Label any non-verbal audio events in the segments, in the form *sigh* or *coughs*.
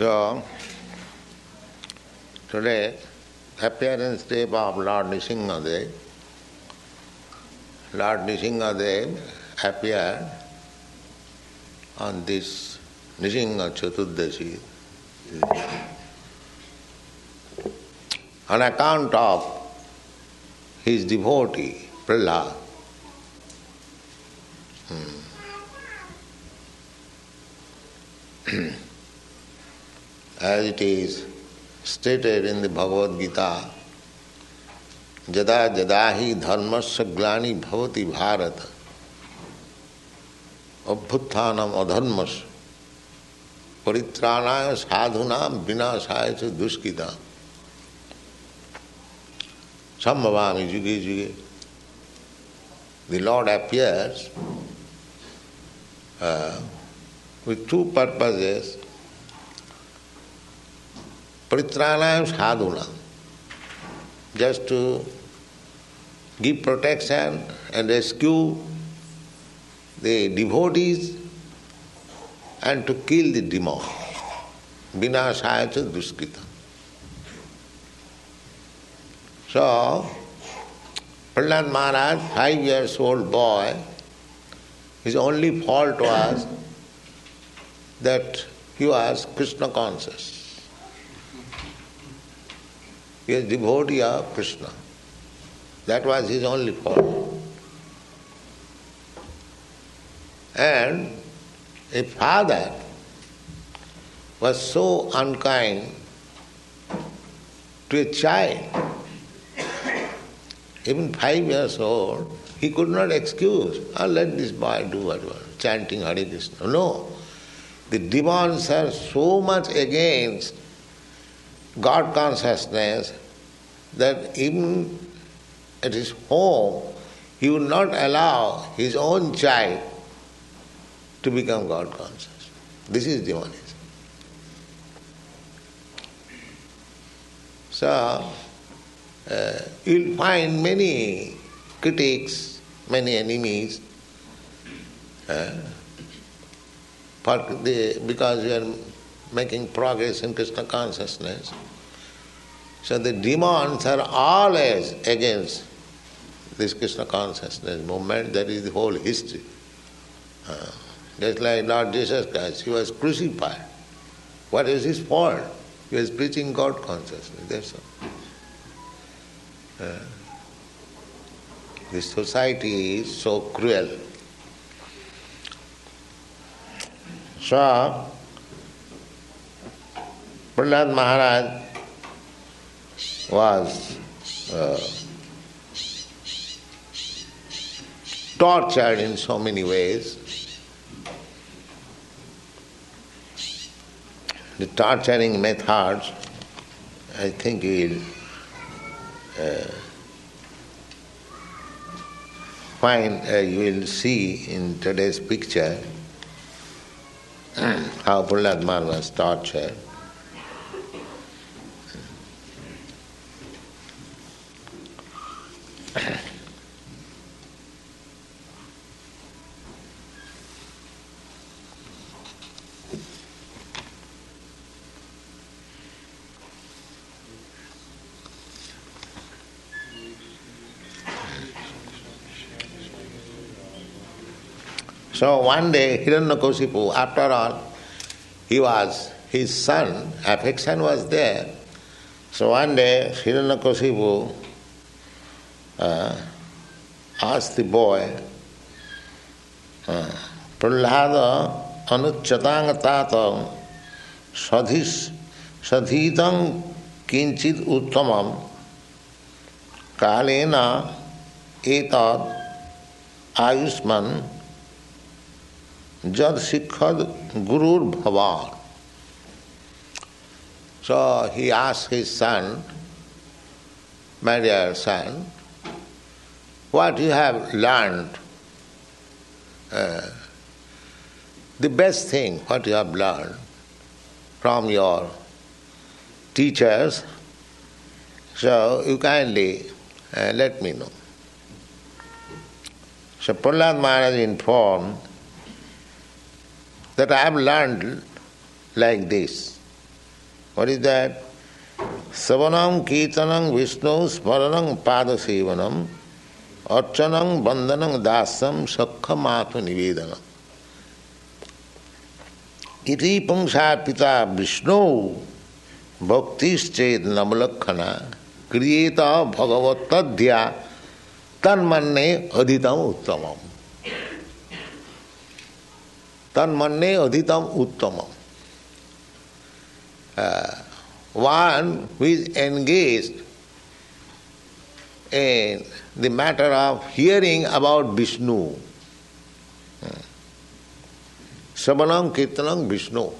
So, today, appearance day of Lord Nrsimhadev, Lord Nrsimhadev appeared on this Nrsimha Chaturdashi on account of his devotee, Prahlad. Hmm. *clears throat* As it is stated in the Bhagavad Gita, जदा जदा ही धर्मस्य ग्लानि भवति भारत अभ्युत्थानम अधर्मस्य परित्राणाय साधुना विनाशाय च दुष्कृता संभवामी जुगे जुगे The Lord appears uh, with two purposes. Pritranayam sadhuna, just to give protection and rescue the devotees and to kill the demon. Vinashaya duskita. So, Prahlad Maharaj, five years old boy, his only fault was that he was Krishna conscious. He was devotee of Krishna. That was his only fault. And a father was so unkind to a child, even five years old, he could not excuse, oh, let this boy do whatever, chanting Hare Krishna. No. The demons are so much against God consciousness that even at his home, he would not allow his own child to become God conscious. This is demonism. So, uh, you'll find many critics, many enemies, uh, the, because you are making progress in Krishna consciousness. So the demons are always against this Krishna consciousness movement. That is the whole history. Uh, just like Lord Jesus Christ, he was crucified. What is his fault? He was preaching God consciousness. That's all. Uh, society is so cruel. So, Prahlad Maharaj was uh, tortured in so many ways. The torturing methods, I think will uh, find, uh, you will see in today's picture *clears throat* how Prahlad Maharaj was tortured. So one day, Hiranyakasipu, after all, he was his son, affection was there. So one day, Hiranyakasipu uh, asked the boy, uh, Prahlada anuchatang tatam sadhis sadhitam kinchit uttamam kalena etad ayusman Jad Sikhad Gurur Bhavan. So he asked his son, My dear son, what you have learned, uh, the best thing what you have learned from your teachers, so you kindly uh, let me know. So Prahlad Maharaj informed that I have learned like this. What is that? Savanam Kirtanam Vishnu Smaranam Padasevanam Archanam Bandhanam Dasam Sakhamatu Nivedanam Iti Pungsa Pita Vishnu Bhaktisched Namalakhana Kriyeta Bhagavatadhya Tanmanne Adhitam Uttamam Tanmanne Adhitam Uttamam uh, one who is engaged in the matter of hearing about Vishnu. Sabanam Kirtanam Vishnu.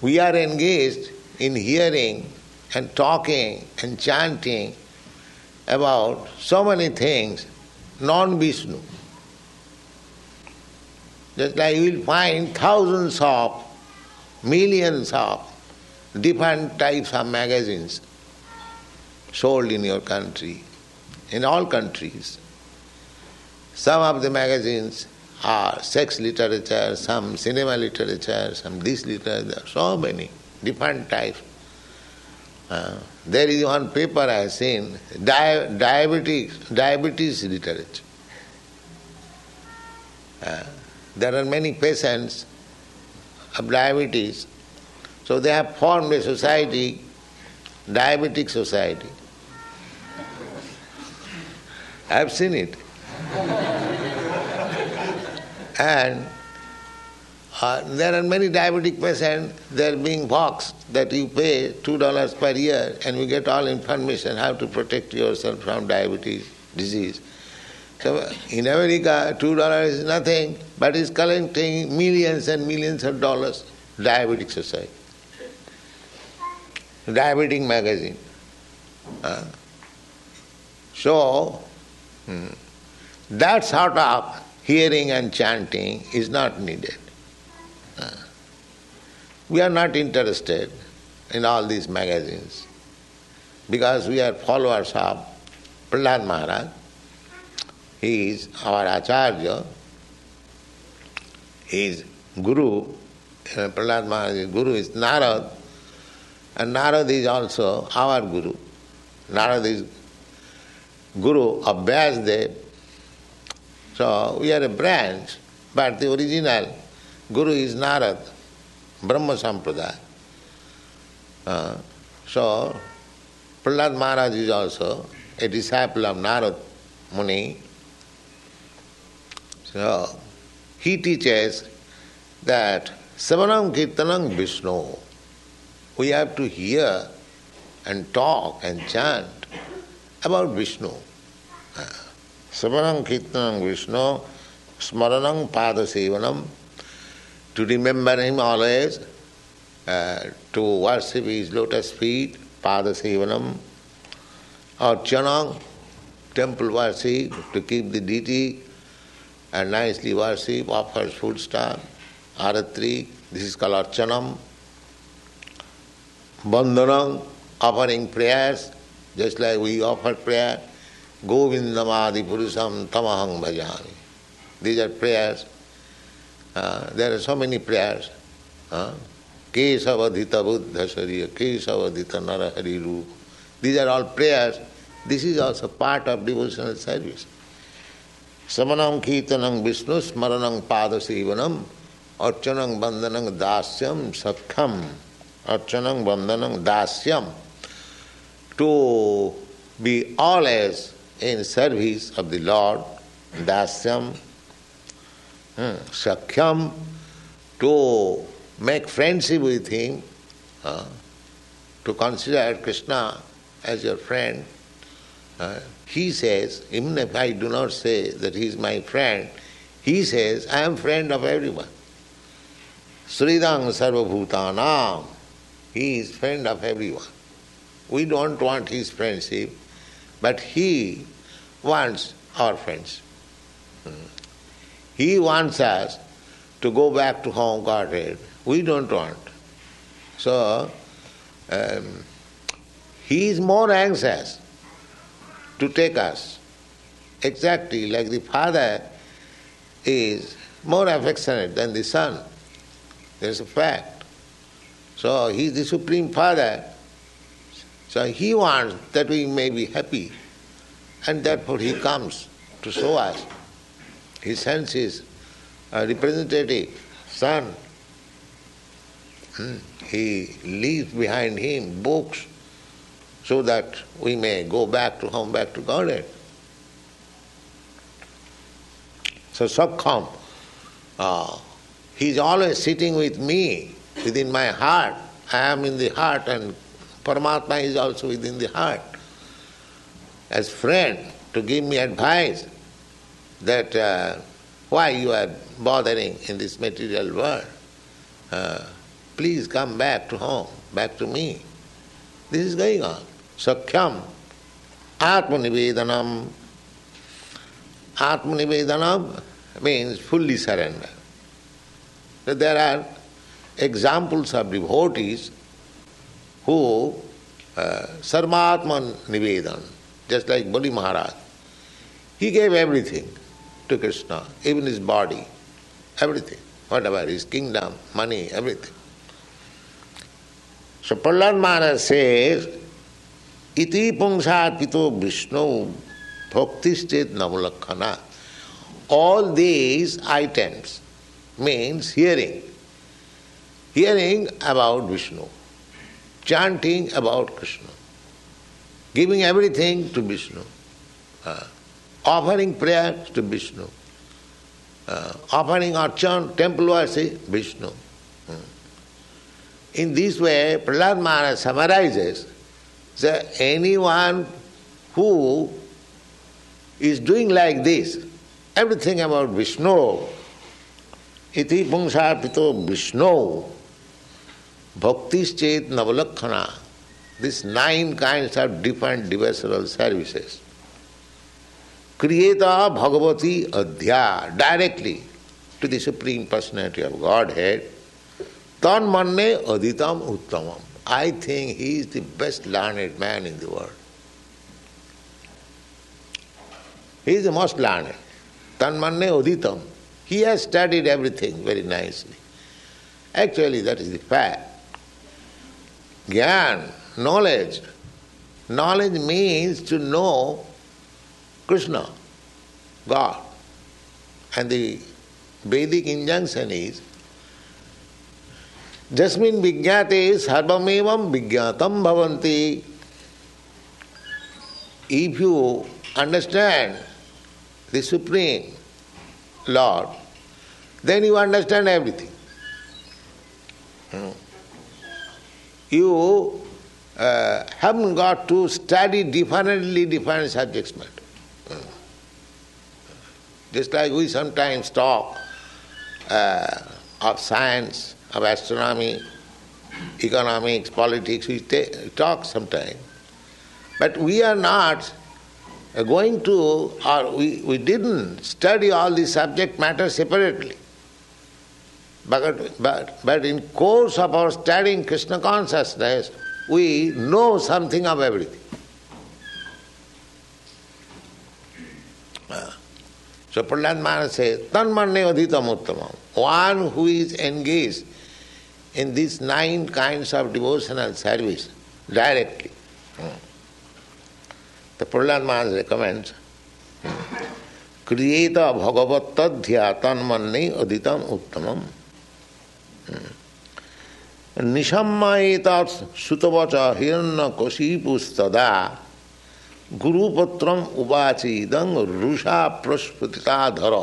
We are engaged in hearing and talking and chanting about so many things non Vishnu. Just like you will find thousands of, millions of different types of magazines sold in your country, in all countries. Some of the magazines are sex literature, some cinema literature, some this literature, so many different types. Uh, there is one paper I have seen, di- diabetes, diabetes literature. Uh, there are many patients of diabetes so they have formed a society, diabetic society. I have seen it. and uh, there are many diabetic patients, they are being boxed that you pay $2 per year and you get all information how to protect yourself from diabetes disease. So in America, $2 is nothing, but it's collecting millions and millions of dollars, diabetic society diabetic magazine. Uh, so, that sort of hearing and chanting is not needed. Uh, we are not interested in all these magazines because we are followers of Prahlad Maharaj. He is our Acharya. He is Guru. Uh, Prahlad Maharaj's Guru is Narad. And Narad is also our Guru. Narad is Guru of Vyasdev. So we are a branch, but the original Guru is Narad, Brahma Sampradaya. Uh, so Prahlad Maharaj is also a disciple of Narad Muni. So he teaches that Savanam Kirtanam Vishnu we have to hear and talk and chant about Vishnu. Savanam Kirtanam Vishnu, Smaranam Padasevanam, to remember him always, uh, to worship his lotus feet, Padasevanam, Archanam, temple worship, to keep the deity and nicely worship, offers food stuff, Aratri, this is called Archanam. Bandhanam, offering prayers, just like we offer prayer, Govindamadi Purusam Tamahang Bhajami. These are prayers. Uh, there are so many prayers. Uh, Kesavadhita Buddha Shariya, Kesavadhita Narahari Rup. These are all prayers. This is also part of devotional service. Samanam Kirtanam Vishnu Smaranam Padasivanam Archanam Bandhanam Dasyam Sakham Archanam Bandhanam Dasyam, to be always in service of the Lord, Dasyam, hmm, Sakhyam, to make friendship with Him, to consider Krishna as your friend. He says, even if I do not say that he is my friend, he says, I am friend of everyone. Sridang Sarvabhutanam. He is friend of everyone. We don't want his friendship, but he wants our friendship. Hmm. He wants us to go back to home Godhead. We don't want. So, um, he is more anxious to take us. Exactly like the father is more affectionate than the son. There's a fact. So he is the Supreme Father. So he wants that we may be happy. And therefore he comes to show us. He sends his representative, son. Hmm. He leaves behind him books so that we may go back to home, back to Godhead. So Sakham, uh, he is always sitting with me within my heart. I am in the heart and Paramatma is also within the heart. As friend to give me advice that uh, why you are bothering in this material world. Uh, please come back to home, back to me. This is going on. Sakhyam, Atmanivedanam. Atmanivedanam means fully surrender. There are examples of devotees who uh, Sarmatman Nivedan, just like Bali Maharaj. He gave everything to Krishna, even his body, everything, whatever, his kingdom, money, everything. So Prahlad Maharaj says, Iti pungsat pito Vishnu bhaktistet namulakhana. All these items means hearing. Hearing about Vishnu, chanting about Krishna, giving everything to Vishnu, uh, offering prayers to Vishnu, uh, offering archan, temple worship, to Vishnu. Hmm. In this way, Prahlad Maharaj summarizes that anyone who is doing like this, everything about Vishnu, iti pungsarpito Vishnu, bhaktis navalakhana, these nine kinds of different devotional services. Kriyeta Bhagavati Adhya, directly to the Supreme Personality of Godhead, Tan manne aditam uttamam. I think he is the best learned man in the world. He is the most learned. Tan manne aditam. He has studied everything very nicely. Actually, that is the fact. Gyan, knowledge. Knowledge means to know Krishna, God. And the Vedic injunction is जस्मिन विज्ञाते सर्वमेव विज्ञातम भवंती if you understand the supreme Lord then you understand everything you uh, haven't got to study differently different subjects matter. Just like we sometimes talk uh, of science, of astronomy, economics, politics, we talk sometimes. But we are not going to, or we, we didn't study all the subject matter separately. But, but, but in course of our studying Krishna consciousness, we know something of everything. So Prahlad Maharaj says, Tanmanne adhitam uttamam. One who is engaged in these nine kinds of devotional service directly. The Prahlad Maharaj recommends Kriyeta Bhagavattadhya tanmanne aditam uttamam. নিশম্মায়েতার সুতবচা হিরণ্যকশীপুস্তদা গুরুপত্রম উপাচিদং Rusha প্রস্ফুটিতা ধর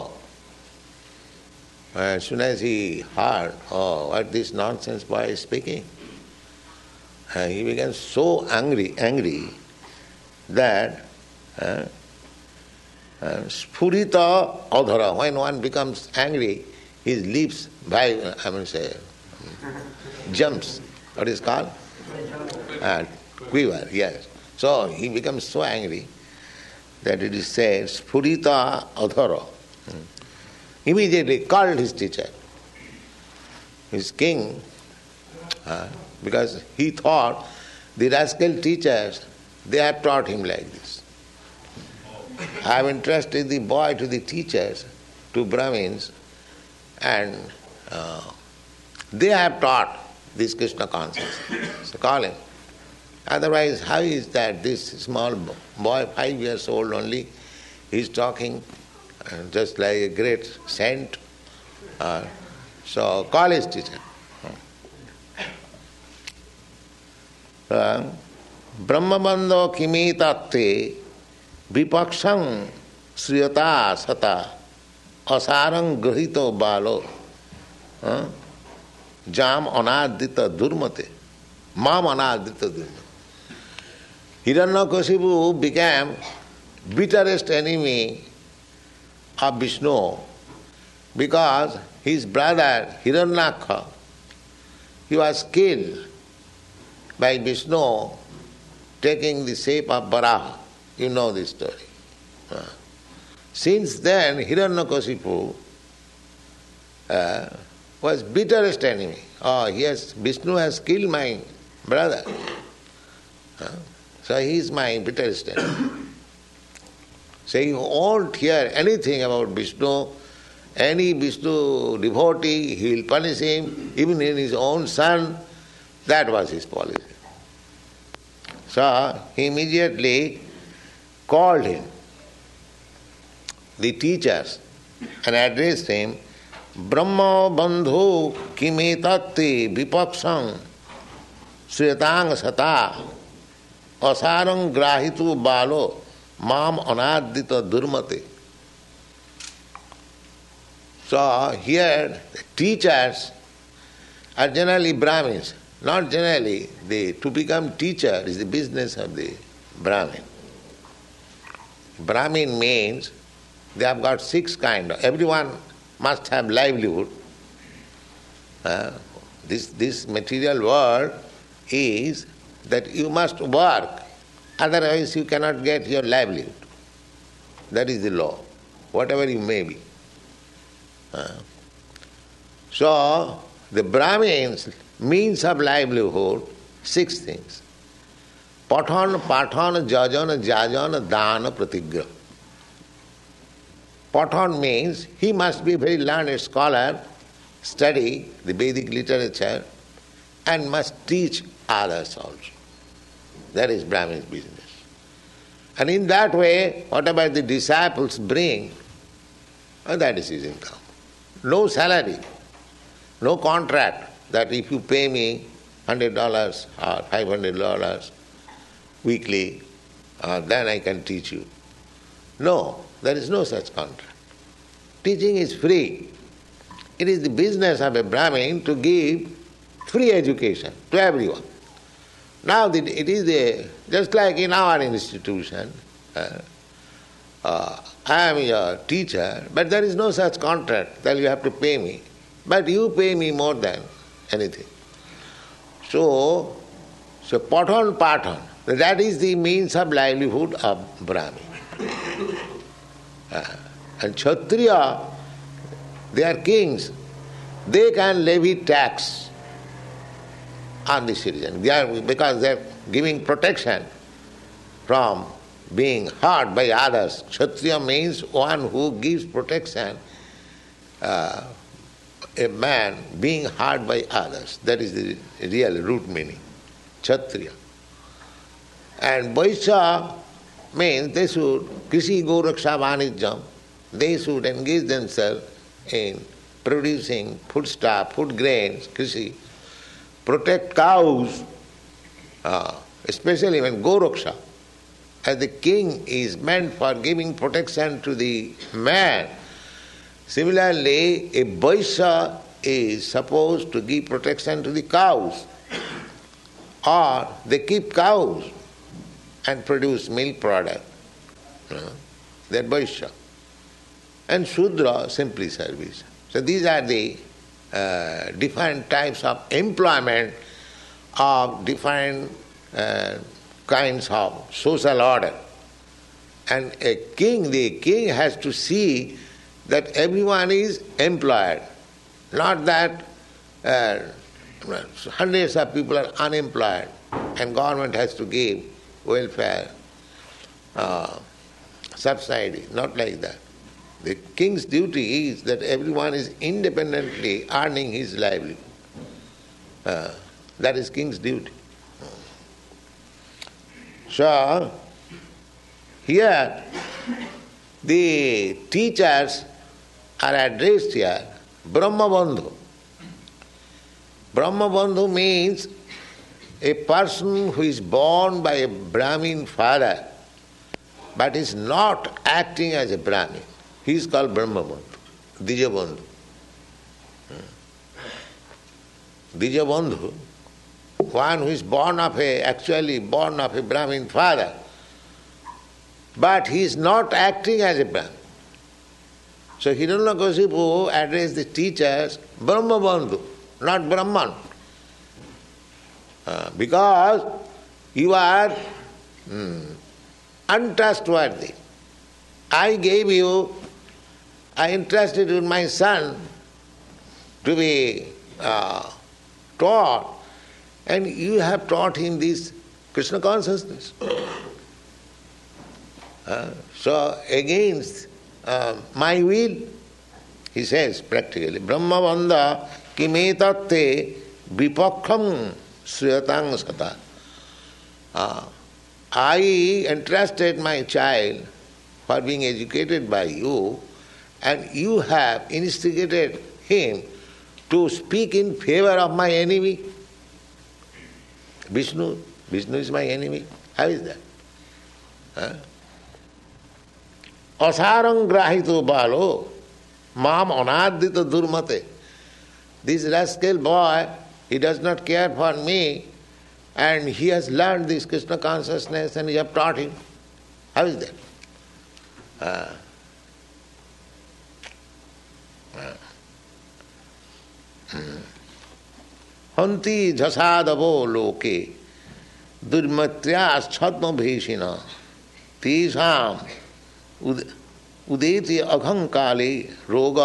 As soon as he heard, oh, what this nonsense boy is speaking, and he became so angry, angry that uh, uh, Spurita Adhara, when one becomes angry, his leaps by, I mean say, jumps. What is called? Uh, quiver, yes. So he becomes so angry that it is said, spurita adhara. Hmm immediately called his teacher, his king, uh, because he thought the rascal teachers, they have taught him like this. I have entrusted the boy to the teachers, to Brahmins, and uh, they have taught this Krishna consciousness. So call him. Otherwise, how is that this small boy, five years old only, he's talking uh, just like a great saint? Uh, so call his teacher. ब्रह्मबंधो किमी तत्व विपक्षं श्रियता सता असारंग गृहित बालो जाम अनादित दुर्मते, माम अनादित दुर्मते। Hiranyakashipu became bitterest enemy of Vishnu because his brother Hiranyaksha he was kill by Vishnu taking the shape of Varaha you know this story Since then, Hiranyakasipu uh, was bitterest enemy. Oh, yes, Vishnu has killed my brother. Uh, so he is my bitterest enemy. *coughs* so he won't hear anything about Vishnu. Any Vishnu devotee, he will punish him, even in his own son. That was his policy. So he immediately called him, the teachers, and addressed him, Brahma Bandhu Kimetatti Vipaksham Svetang Sata Asarang Grahitu Balo Mam Anadita Durmate. So here the teachers are generally Brahmins. Not generally. The, to become teacher is the business of the Brahmin. Brahmin means they have got six kind. Everyone must have livelihood. Uh, this, this material world is that you must work, otherwise you cannot get your livelihood. That is the law, whatever you may be. Uh, so, the Brahmins means of livelihood, six things. Pathan, pathan, jajan, jajan, dana, pratigra. Pathan means he must be very learned scholar, study the Vedic literature, and must teach others also. That is Brahmin's business. And in that way, whatever the disciples bring, that is his income. No salary, no contract that if you pay me $100 or $500 weekly, uh, then I can teach you. No, there is no such contract. Teaching is free. It is the business of a Brahmin to give free education to everyone. Now it is a, just like in our institution, uh, uh, I am your teacher, but there is no such contract that you have to pay me. But you pay me more than anything. So, so pattern pattern, that is the means of livelihood of Brahmin. Uh, and Kshatriya, they are kings. They can levy tax on the citizen. They are, because they are giving protection from being hurt by others. Kshatriya means one who gives protection uh, a man being hurt by others. That is the real root meaning. Kshatriya. And Vaishya means they should, Krishi Goraksha Vanijam, they should engage themselves in producing foodstuff, food grains, Krishi, protect cows, uh, especially when Goraksha, as the king is meant for giving protection to the man, Similarly, a Vaishya is supposed to give protection to the cows, or they keep cows and produce milk product. Know, they're Vaishya. And Shudra simply service. So these are the uh, different types of employment of different uh, kinds of social order. And a king, the king has to see that everyone is employed, not that uh, hundreds of people are unemployed and government has to give welfare uh, subsidy, not like that. The king's duty is that everyone is independently earning his livelihood. Uh, that is king's duty. So, here the teachers are addressed here Brahma Bandhu. Brahma Bandhu means a person who is born by a Brahmin father but is not acting as a Brahmin. He is called Brahma Bandhu, Dija Bandhu. Hmm. Dija Bandhu, one who is born of a, actually born of a Brahmin father, but he is not acting as a Brahmin. So Hiranyakasipu addressed the teachers Brahma Bandhu, not Brahman. Uh, because you are hmm, untrustworthy. I gave you, I entrusted in my son to be uh, taught, and you have taught him this Krishna consciousness. Uh, so against uh, my will, he says practically, Brahma Bandha kimetatte vipakham sriyatang sata. Uh, I entrusted my child for being educated by you, and you have instigated him to speak in favor of my enemy. Vishnu, Vishnu is my enemy. How is that? Huh? Asarang balo, mam anadita durmate. This rascal boy, he does not care for me, and he has learned this Krishna consciousness and you have taught him. How is that? Uh, uh. हंति झसादवो लोके दुर्मत्याश्छद्म भीषिण तेषाम उदेति अघं काले रोग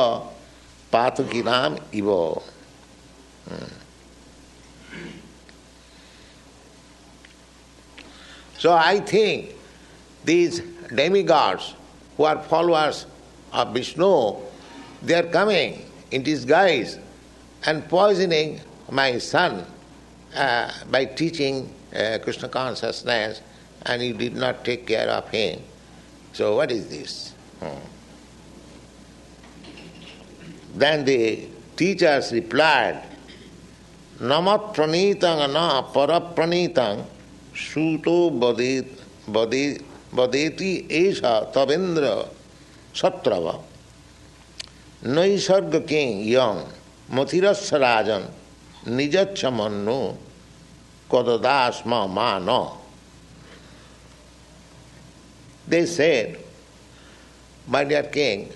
So I think these demigods who are followers of Vishnu, they are coming in disguise and poisoning my son uh, by teaching uh, Krishna consciousness, and you did not take care of him. So, what is this? Hmm. Then the teachers replied, Namat pranitang na parapranitang सूतो बदेत बदे, बदेती ऐसा तवेंद्र सत्रव। नैसर्ग के यम मथिरस राजन निजच्छ मनो कददास मान they said my dear king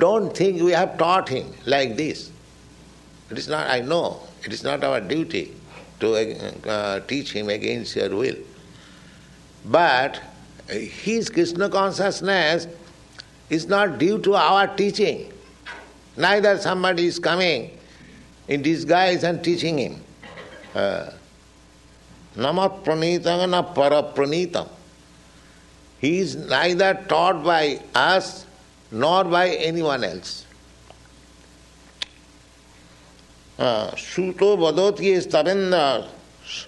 don't think we have taught him like this it is not I know it is not our duty to uh, teach him against your will. But his Krishna consciousness is not due to our teaching. Neither somebody is coming in disguise and teaching him. Uh, Namat pranitam na. He is neither taught by us nor by anyone else. Uh, vadoti stavendra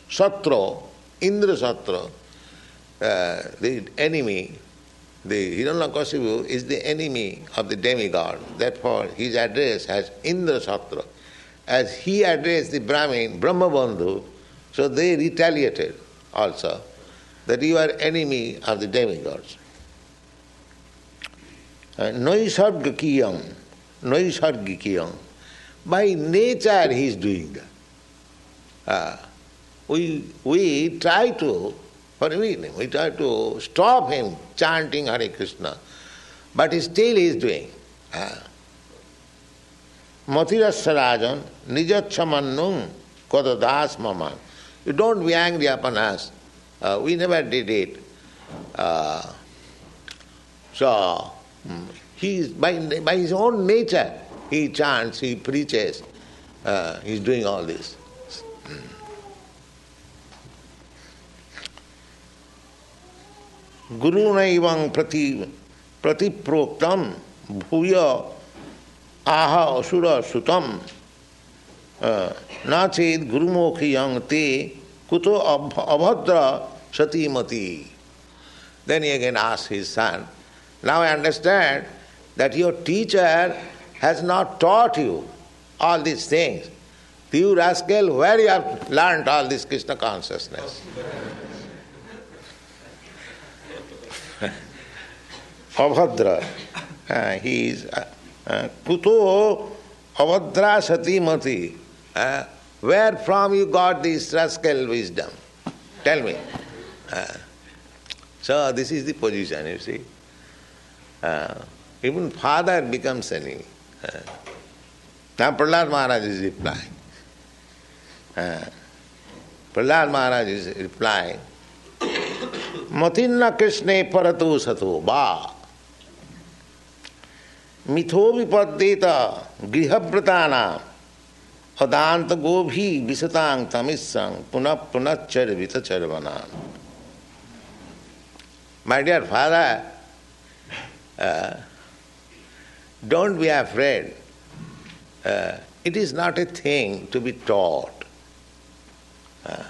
satro, Indra satro, uh, the enemy, the Hiranyakasipu is the enemy of the demigod. Therefore, his address as Indra Satra. As he addressed the Brahmin, Brahmabandhu, so they retaliated also that you are enemy of the demigods. Noisargakiyam, Noisargikiyam. By nature he is doing that. Uh, we, we try to forbid him. We try to stop him chanting Hare Krishna. But still he is doing. Mathirasarajan nijachamannum kodadas maman. You don't be angry upon us. Uh, we never did it. Uh, so, he is, by, by his own nature, he chants, he preaches, uh, he is doing all this. गुरुण प्रति प्रतिप्रोक्तम भूय आह असुर सुतम Nachid Gurumukhi Yang Te Kuto Abhadra Satimati. Then he again asked his son, Now I understand that your teacher has not taught you all these things. You rascal, where you have learned all this Krishna consciousness? *laughs* Abhadra. Uh, he is uh, uh, Kuto Avadra Sati Mati. Uh, where from you got this rascal wisdom? Tell me. Uh, so this is the position, you see. Uh, even father becomes enemy. Now Prahlad Maharaj is reply Prahlad Maharaj is reply replying. Krishna परतु सतो बा मिथो विपदेत गृहव्रता नाम अदांत गोभी विशतांग तमिसंग पुनः पुनः चर वित चर बना my dear father don't be afraid. Uh, it is not a thing to be taught. Uh,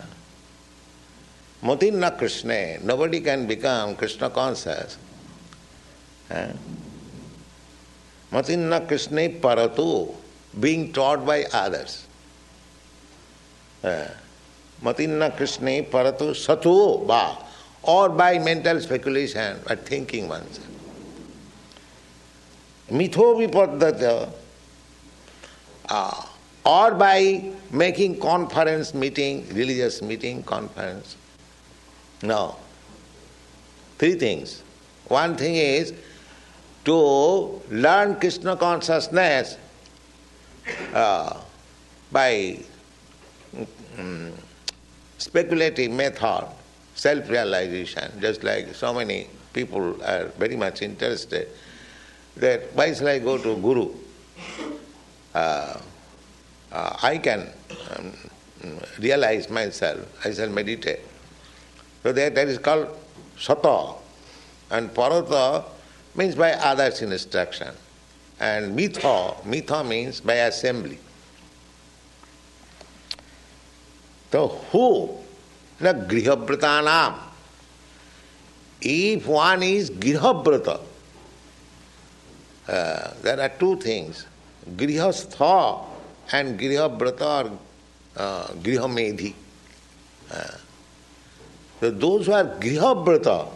Krishna, nobody can become Krishna conscious. Uh, Matinna Krishna Parato, being taught by others. Uh, Matinna Krishna Parato Sato Ba, or by mental speculation, by thinking oneself. Mitho uh, or by making conference meeting, religious meeting, conference. No. Three things. One thing is to learn Krishna consciousness uh, by um, speculative method, self-realization, just like so many people are very much interested that why shall I go to Guru? Uh, uh, I can um, realize myself, I shall meditate. So that, that is called sata. And parata means by others' instruction. And mitha, mitha means by assembly. So who? The grihabratanam. If one is grihabrata, uh, there are two things. Grihastha and grihabrata or uh, grihamedhi. Uh, so those who are grihabrata,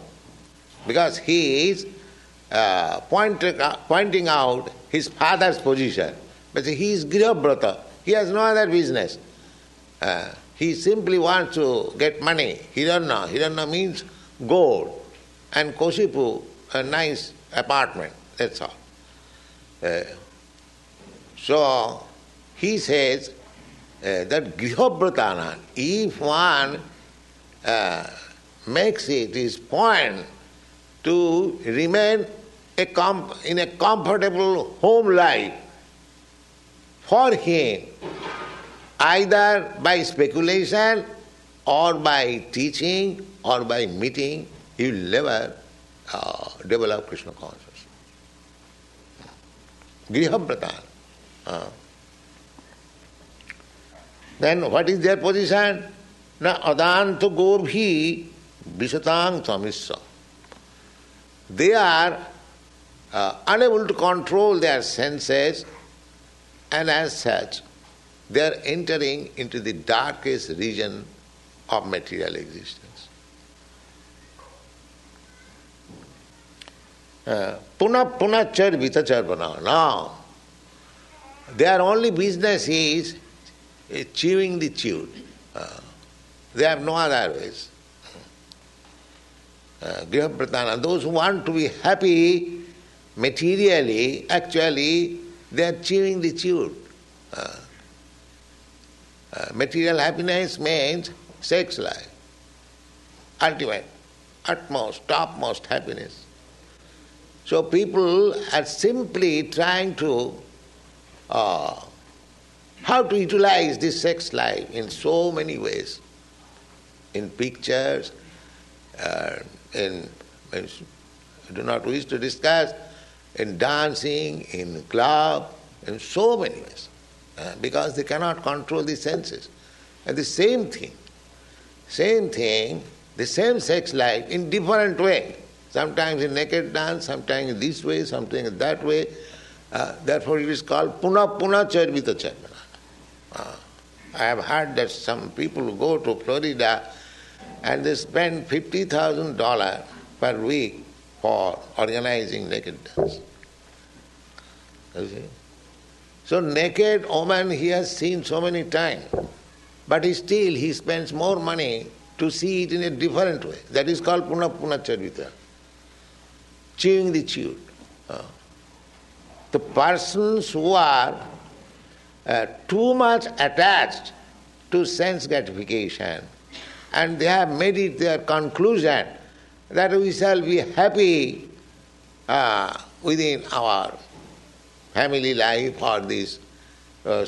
because he is uh, pointing, uh, pointing out his father's position. But he is Grihabrata. He has no other business. Uh, he simply wants to get money. Hiranna. Hiranna means gold. And Koshipu, a nice apartment. That's all. Uh, so he says uh, that Grihabratana, if one uh, makes it his point to remain a in a comfortable home life for him, either by speculation or by teaching or by meeting, he will never uh, develop Krishna consciousness. Grihabratan. Uh. Then what is their position? Na adanto gobhi visatang tamissa. They are uh, unable to control their senses, and as such, they are entering into the darkest region of material existence. Uh, puna puna char vitacharvana. Now, their only business is chewing the chewed. Uh, they have no other ways. Uh, Grihapratana, those who want to be happy materially, actually, they are chewing the chewed. Uh, uh, material happiness means sex life, ultimate, utmost, topmost happiness. So people are simply trying to uh, how to utilize this sex life in so many ways, in pictures, uh, in, in I do not wish to discuss in dancing, in club, in so many ways. uh, because they cannot control the senses. And the same thing, same thing, the same sex life in different way. Sometimes in naked dance, sometimes this way, sometimes that way. Uh, therefore, it is called puna puna charvita charmana. Uh, I have heard that some people go to Florida and they spend $50,000 per week for organizing naked dance. So naked woman he has seen so many times, but still he spends more money to see it in a different way. That is called puna puna charvita. Chewing the chewed. Uh, the persons who are uh, too much attached to sense gratification and they have made it their conclusion that we shall be happy uh, within our family life or this uh,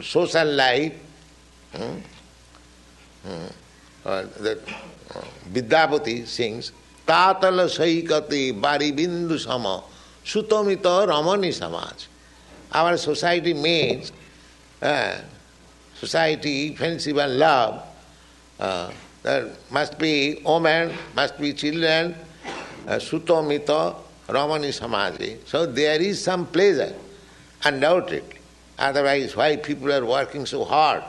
social life. Hmm? Hmm. Uh, that uh, Vidyapati sings, Saikati Bari Bindu Sama Sutamita Ramani Samaj. Our society means uh, society, friendship and love. Uh, there must be women, must be children, uh, sutomita, Ramani Samadhi. So there is some pleasure, undoubtedly. Otherwise, why people are working so hard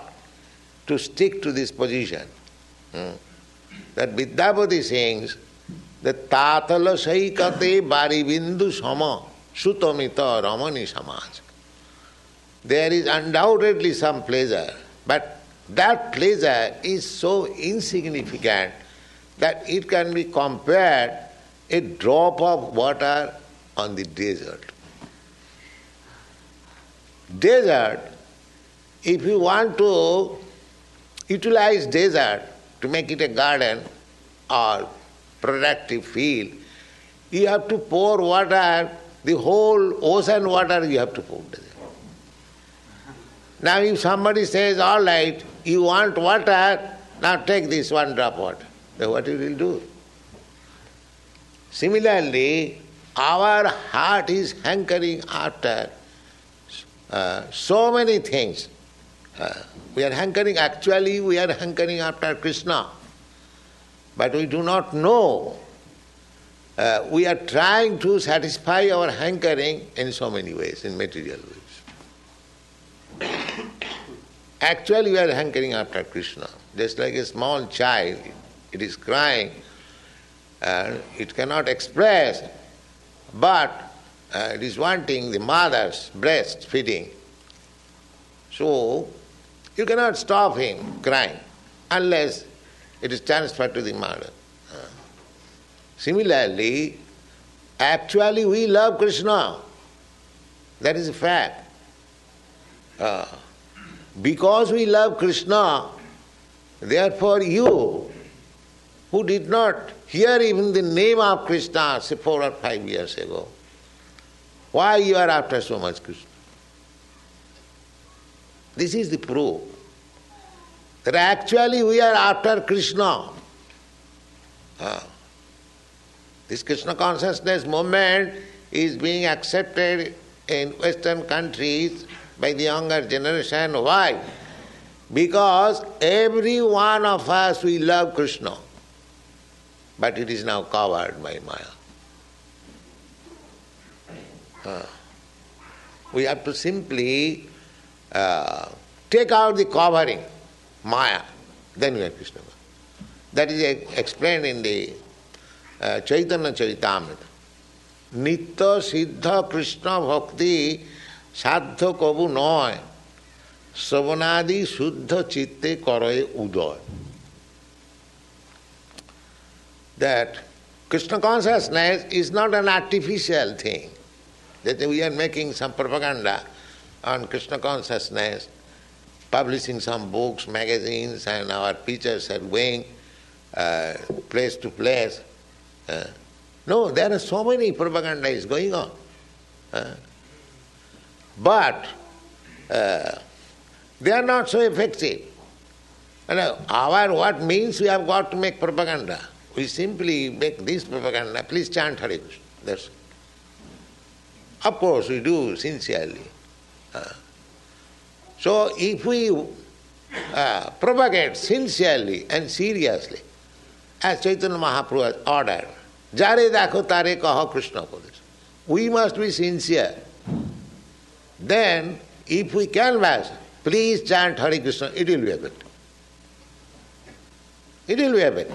to stick to this position? Hmm. That Vidyapati sings Tatala Saikate Bari Sama Sutamita Ramani Samaj. There is undoubtedly some pleasure, but that pleasure is so insignificant that it can be compared a drop of water on the desert. Desert, if you want to utilize desert to make it a garden or productive field, you have to pour water, the whole ocean water you have to pour. Now if somebody says, all right, you want water, now take this one drop water. Then what you will do? Similarly, our heart is hankering after uh, so many things. Uh, we are hankering, actually, we are hankering after Krishna. But we do not know. Uh, we are trying to satisfy our hankering in so many ways, in material ways. *coughs* Actually, we are hankering after Krishna. Just like a small child, it is crying, and it cannot express, but uh, it is wanting the mother's breast feeding. So, you cannot stop him crying unless it is transferred to the mother. Uh, similarly, actually we love Krishna. That is a fact. Uh, because we love Krishna, therefore you, who did not hear even the name of Krishna, say four or five years ago, why you are after so much Krishna? This is the proof that actually we are after Krishna. This Krishna consciousness movement is being accepted in Western countries by the younger generation. Why? Because every one of us we love Krishna, but it is now covered by Maya. We have to simply uh, take out the covering, Maya, then we are Krishna. That is explained in the uh, Chaitanya Charitamrita. Nitya Siddha Krishna Bhakti সাধ্য কবু নয় শ্রবণাদি শুদ্ধ চিত্তে করয়ে উদয় that Krishna consciousness is not an artificial thing. That we are making some propaganda on Krishna consciousness, publishing some books, magazines, and our preachers are going uh, place to place. Uh, no, there are so many propaganda is going on. Uh, but uh, they are not so effective. Uh, our what means we have got to make propaganda. We simply make this propaganda, please chant Hare Krishna. That's. Of course we do sincerely. So if we uh, propagate sincerely and seriously, as Chaitanya Mahaprabhu has ordered, Jare dakho tare kaha Krishna Kodesh. We must be sincere. Then, if we can canvass, please chant Hare Krishna, it will be a bit. It will be a bit.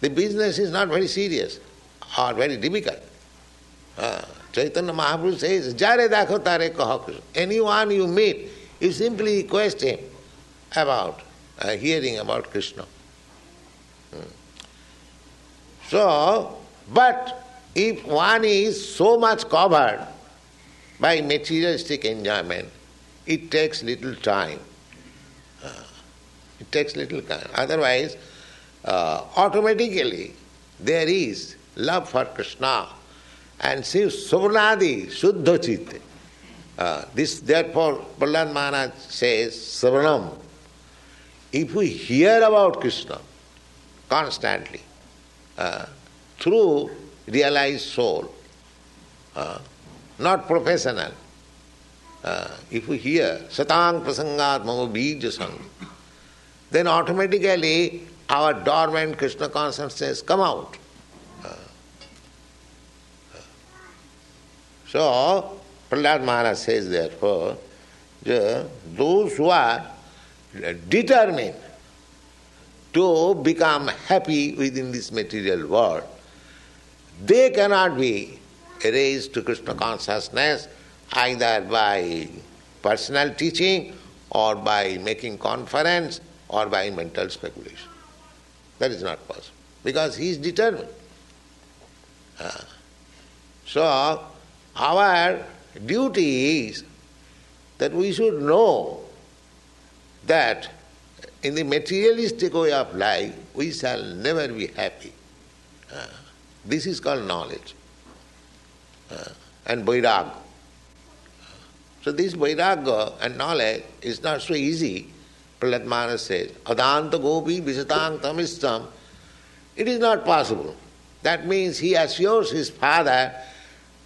The business is not very serious or very difficult. Uh, Chaitanya Mahaprabhu says, Jare dakho tare Anyone you meet, you simply request him about uh, hearing about Krishna. Hmm. So, but if one is so much covered by materialistic enjoyment, it takes little time. Uh, it takes little time. Otherwise, uh, automatically there is love for Krishna and Shiv Savarnadi Shuddha. Uh, this therefore Prahlad Maharaj says Savanam. If we hear about Krishna constantly uh, through realized soul, uh, not professional, uh, if we hear Satang Prasangat Mama Sang, then automatically our dormant Krishna consciousness come out. So, Prahlad Maharaj says therefore, those who are determined to become happy within this material world, they cannot be raised to Krishna consciousness either by personal teaching or by making conference or by mental speculation. That is not possible because he is determined. Uh, so, our duty is that we should know that in the materialistic way of life we shall never be happy. Uh, this is called knowledge uh, and vairag. So this vairagya and knowledge is not so easy. Prahlad Maharaj says, Adanta gopi visatang tamistam. It is not possible. That means he assures his father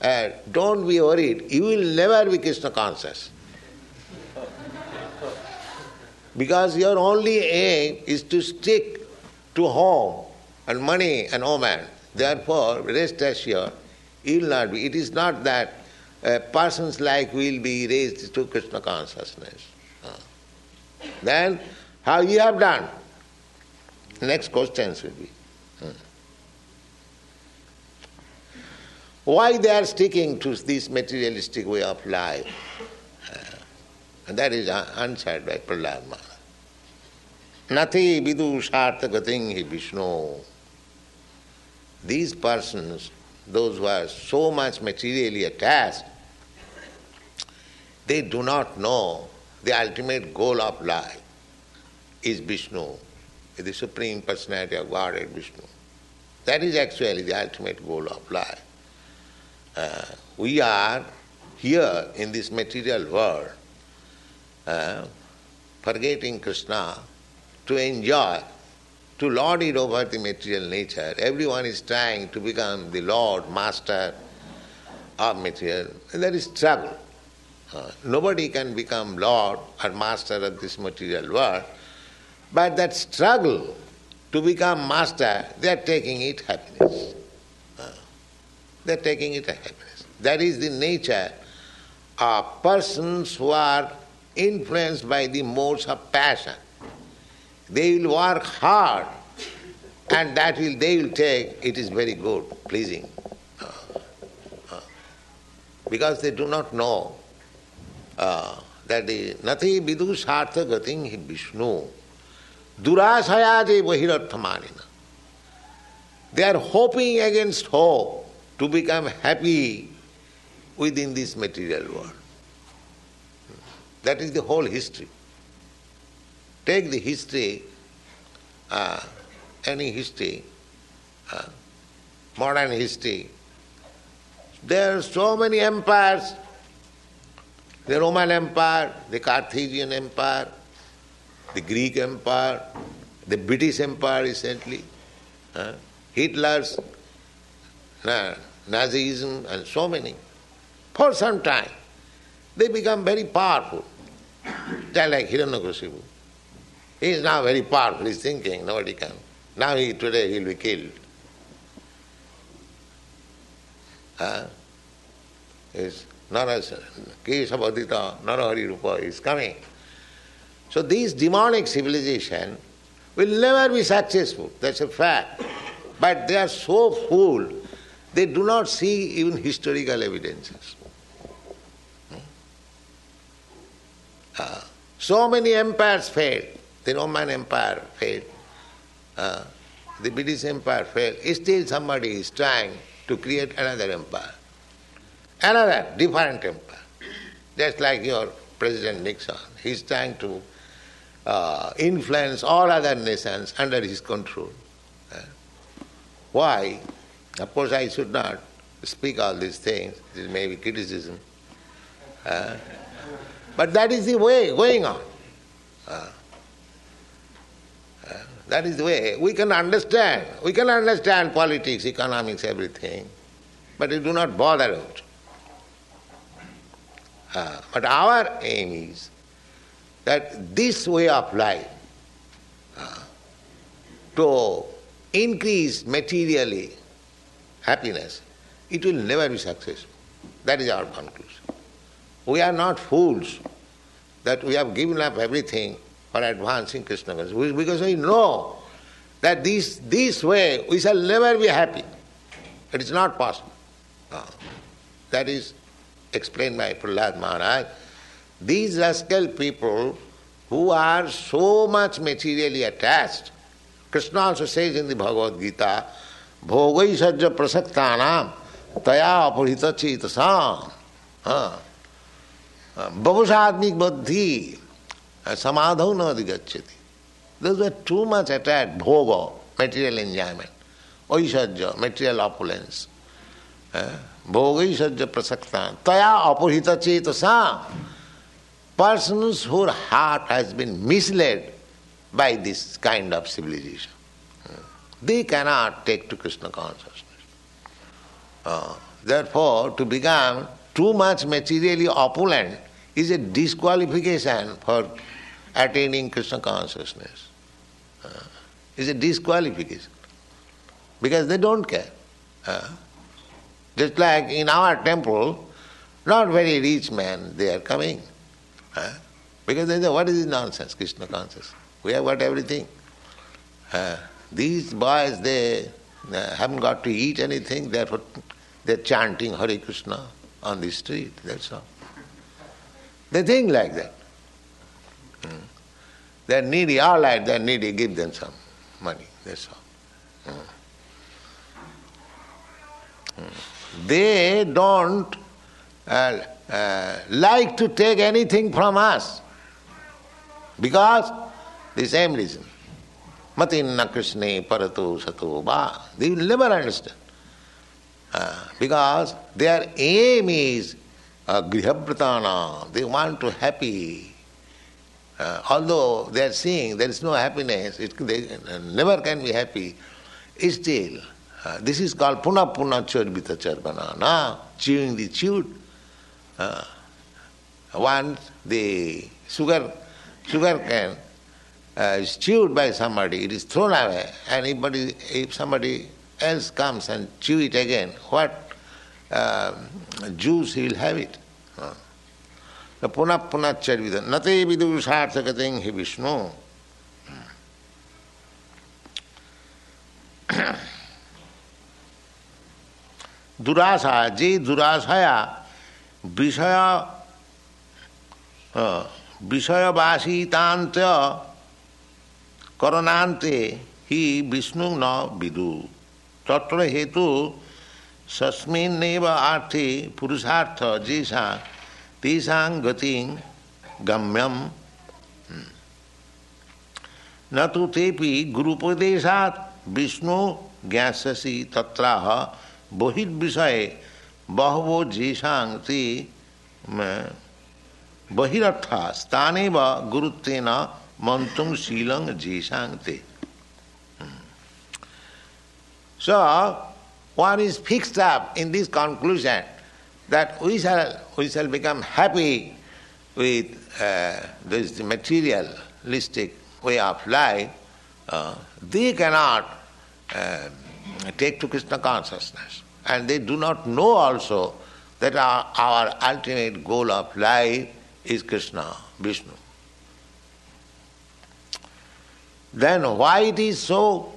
uh, don't be worried, you will never be Krishna conscious. because your only aim is to stick to home and money and woman. Therefore, rest assured, you will not be. It is not that a person's life will be raised to Krishna consciousness. Uh. Then, how you have done? Next questions will be. Why they are sticking to this materialistic way of life? Uh, and that is answered by Prahlad Maharaj. Nati vidu sarthagating hi Vishnu. These persons, those who are so much materially attached, they do not know the ultimate goal of life is Vishnu, the Supreme Personality of Godhead Vishnu. That is actually the ultimate goal of life uh, we are here in this material world uh, forgetting Krishna to enjoy, to lord it over the material nature. Everyone is trying to become the lord, master of material. And there is struggle. Uh, nobody can become lord or master of this material world, but that struggle to become master, they are taking it happiness. They're taking it as happiness. That is the nature of persons who are influenced by the modes of passion. They will work hard and that will they will take it is very good, pleasing. Because they do not know uh, that the nati vidu sartha gating hi Vishnu durasaya bahirarthamanina. They are hoping against hope to become happy within this material world. That is the whole history. Take the history, uh, any history, uh, modern history. There are so many empires the Roman Empire, the Carthaginian Empire, the Greek Empire, the British Empire recently, uh, Hitler's Nazism, and so many. For some time, they become very powerful. just like Hiranyakashipu. He is now very powerful, he is thinking, nobody can. Now he today he will be killed. Uh, is Kesavadita Narahari Rupa is coming. So this demonic civilization will never be successful, that's a fact. But they are so full, they do not see even historical evidences. Uh, so many empires failed. The Roman Empire failed. Uh, the British Empire failed. Still somebody is trying to create another empire. Another different empire. Just like your President Nixon. He's trying to uh, influence all other nations under his control. Uh, why? Of course, I should not speak all these things. This may be criticism. Uh, but that is the way going on. Uh, uh, that is the way. We can understand. We can understand politics, economics, everything. But we do not bother about. Uh, but our aim is that this way of life uh, to increase materially happiness, it will never be successful. That is our conclusion. We are not fools that we have given up everything for advancing Krishna consciousness because we know that this, this way we shall never be happy. It is not possible. Uh, that is explained by Prahlad Maharaj. These rascal people who are so much materially attached, Krishna also says in the Bhagavad Gita, Bhogai sajja prasaktanam taya apurhita chetasam. Uh, Babusatmik buddhi samadho na adhigacchati. Those were too much attached, bhoga, material enjoyment, oisajya, material opulence. Bhogaisajya prasakta, taya apurhita chetasa. Persons whose heart has been misled by this kind of civilization. They cannot take to Krishna consciousness. Uh, therefore, to become too much materially opulent is a disqualification for attaining Krishna consciousness. Uh, is a disqualification. Because they don't care. Uh, just like in our temple, not very rich men, they are coming. Uh, because they say, what is this nonsense, Krishna consciousness? We have got everything. Uh, these boys, they haven't got to eat anything, therefore they're chanting Hare Krishna on the street, that's all. They think like that. Mm. They're needy, all right, they're needy, give them some money, that's all. Mm. Mm. They don't uh, uh, like to take anything from us because the same reason. Matinna Krishna Parato Sato Ba. They will never understand. Uh, because their aim is uh, they want to happy. Uh, although they are seeing there is no happiness, it, they never can be happy, still, uh, this is called puna puna charbita charbana, chewing the chewed. Uh, once the sugar, sugar cane uh, chewed by somebody, it is thrown away. And if, somebody else comes and chew it again, what uh, juice he will have it? The puna puna punah charvita nate vidu sarthakating he Vishnu. দুরাশা যে দুরাশায়া বিষয় বিষয়বাসিতান্ত करणांते ही विष्णु न विदु। तत्र हेतु सस्मिन्नेव आर्थे पुरुषार्थ जैसा तेषां गति गम्यम। न तो तेपि गुरुपदेशात् विष्णु ज्ञासी तत्राह बहिर्विषय बहवो जेषां ते बहिरर्था स्थाने व गुरुत्वेन Mantung Silang Jisang Te. Hmm. So, one is fixed up in this conclusion that we shall, we shall become happy with uh, this materialistic way of life. Uh, they cannot uh, take to Krishna consciousness. And they do not know also that our, our ultimate goal of life is Krishna, Vishnu. Then why it is so?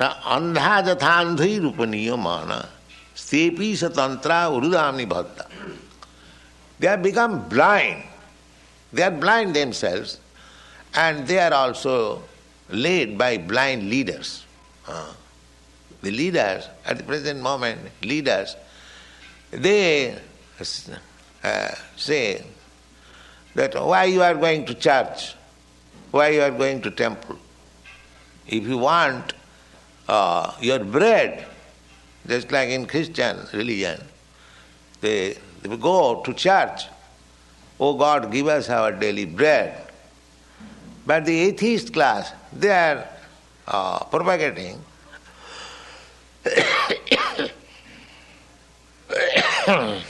अंधा जथांधी रूपनीय माना stepi satantra urudamni bhakta. They have become blind. They are blind themselves and they are also led by blind leaders. Uh, the leaders, at the present moment, leaders, they uh, say that why you are going to church, Why you are going to temple. If you want uh, your bread, just like in Christian religion, they, they go to church. Oh God, give us our daily bread. But the atheist class, they are uh, propagating *coughs* *coughs*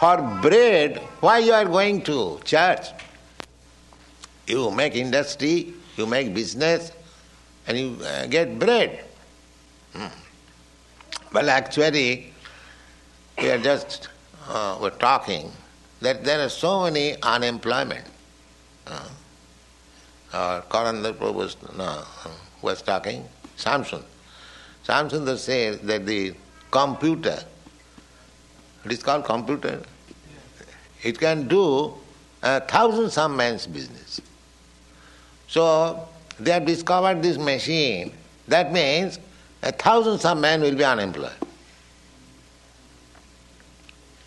for bread, why you are going to church? You make industry, you make business, and you uh, get bread. Hmm. Well, actually, we are just uh, we're talking that there are so many unemployment. Uh, uh, Prabhu uh, was talking, Samson. Samson says that the computer, it is called computer, it can do a thousand some man's business. So they have discovered this machine. That means a thousand some men will be unemployed.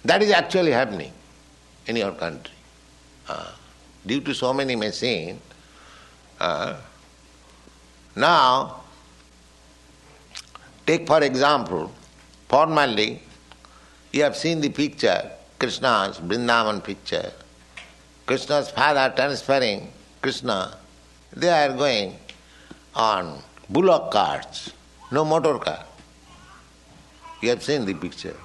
That is actually happening in your country. Uh, due to so many machines, uh, now, take for example, formerly, you have seen the picture, Krishna's Vrindavan picture. Krishna's father transferring Krishna, they are going on bullock carts no motor car. You have seen the picture.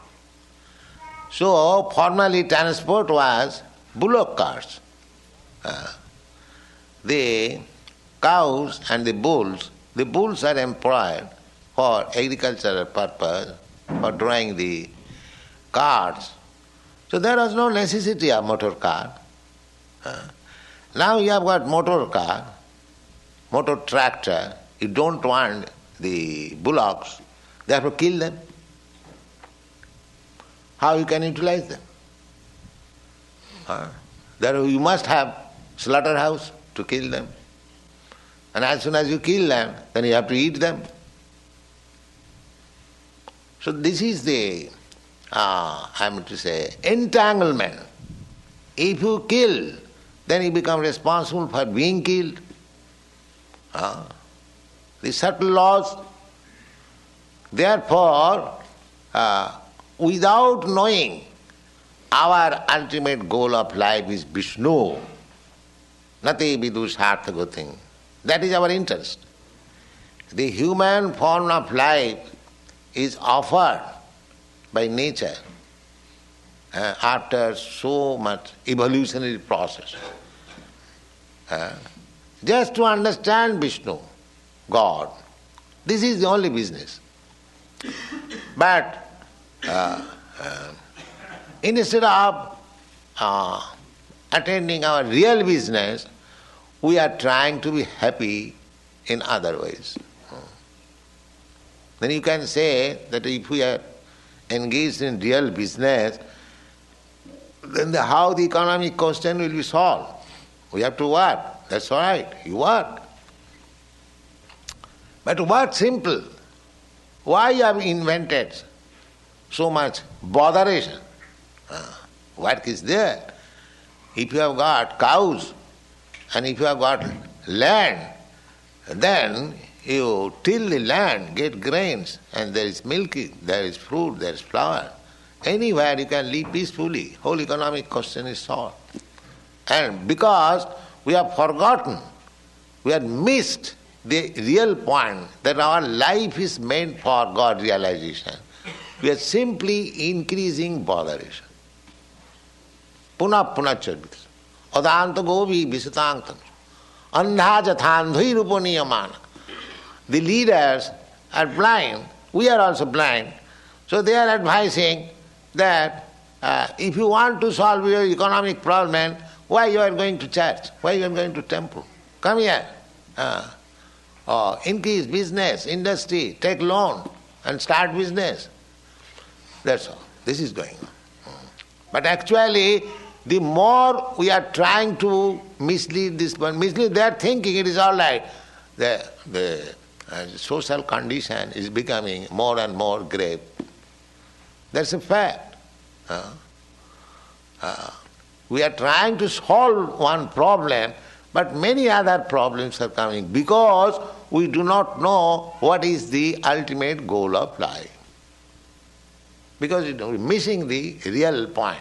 So, formerly transport was bullock carts. Uh, the cows and the bulls, the bulls are employed for agricultural purpose, for drawing the carts. So there was no necessity of motor car. Uh, now you have got motor car, motor tractor, you don't want the bullocks, to kill them. How you can utilize them? Uh, there you must have slaughterhouse to kill them. And as soon as you kill them, then you have to eat them. So this is the, uh, I am to say, entanglement. If you kill, then you become responsible for being killed. Uh, the subtle laws. Therefore, uh, without knowing our ultimate goal of life is Vishnu, nati vidusartha thing. That is our interest. The human form of life is offered by nature uh, after so much evolutionary process. Uh, just to understand Vishnu. God. This is the only business. But uh, uh, instead of uh, attending our real business, we are trying to be happy in other ways. Then you can say that if we are engaged in real business, then the, how the economic question will be solved. We have to work. That's all right. You work. But what simple? Why have invented so much botheration? Uh, work is there. If you have got cows and if you have got land, then you till the land, get grains, and there is milk, there is fruit, there is flour. Anywhere you can live peacefully. Whole economic question is solved. And because we have forgotten, we have missed the real point that our life is meant for God realization. We are simply increasing botheration. Puna puna punacharbita. Adanta govi visitankam. Andha jathandhi rupaniyamana. The leaders are blind. We are also blind. So they are advising that uh, if you want to solve your economic problem, why you are going to church? Why you are going to temple? Come here. Uh, increase business, industry, take loan and start business. That's all. This is going on. But actually, the more we are trying to mislead this one, mislead, they are thinking it is all right. The, the uh, social condition is becoming more and more grave. That's a fact. Uh, uh, we are trying to solve one problem, but many other problems are coming because we do not know what is the ultimate goal of life. Because you know, we're missing the real point.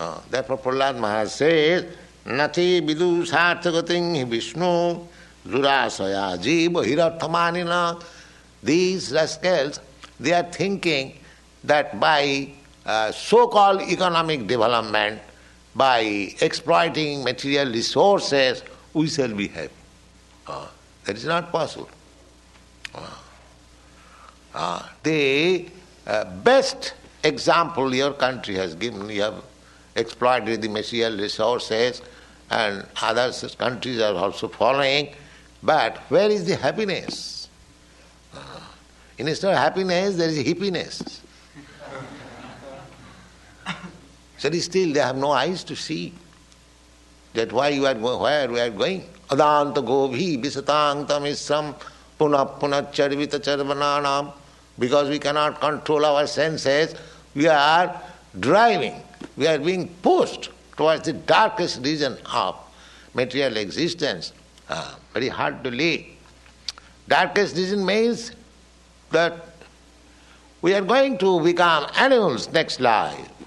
Uh, therefore, Prahlad Maharaj says, Nati vidu sarthagating Vishnu durasaya jiva hirathamanina. These rascals, they are thinking that by uh, so-called economic development, by exploiting material resources, we shall be happy. Uh, that is not possible. Uh, uh, the uh, best example your country has given, you have exploited the material resources, and other countries are also following. But where is the happiness? Uh, instead of happiness, there is hippiness. So still they have no eyes to see that why you are going, where we are going. Adanta govhi visatang tamisram punah punah charvita charvananam. Because we cannot control our senses, we are driving, we are being pushed towards the darkest region of material existence. Ah, very hard to live. Darkest region means that we are going to become animals next life.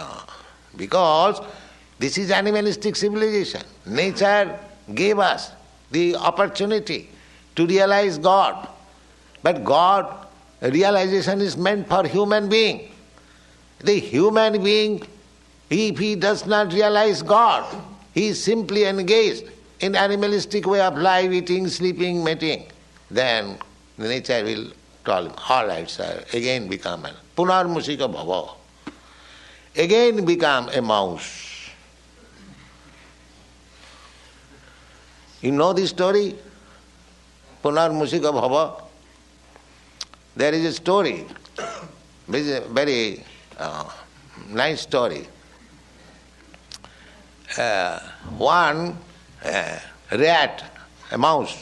Ah, because this is animalistic civilization. Nature gave us the opportunity to realize God. But God, realization is meant for human being. The human being, if he does not realize God, he is simply engaged in animalistic way of life, eating, sleeping, mating, then nature will tell him, all right, sir, again become an punar musika bhava again become a mouse. You know this story? Punar Musika Bhava. There is a story, very, very uh, nice story. Uh, one uh, rat, a mouse,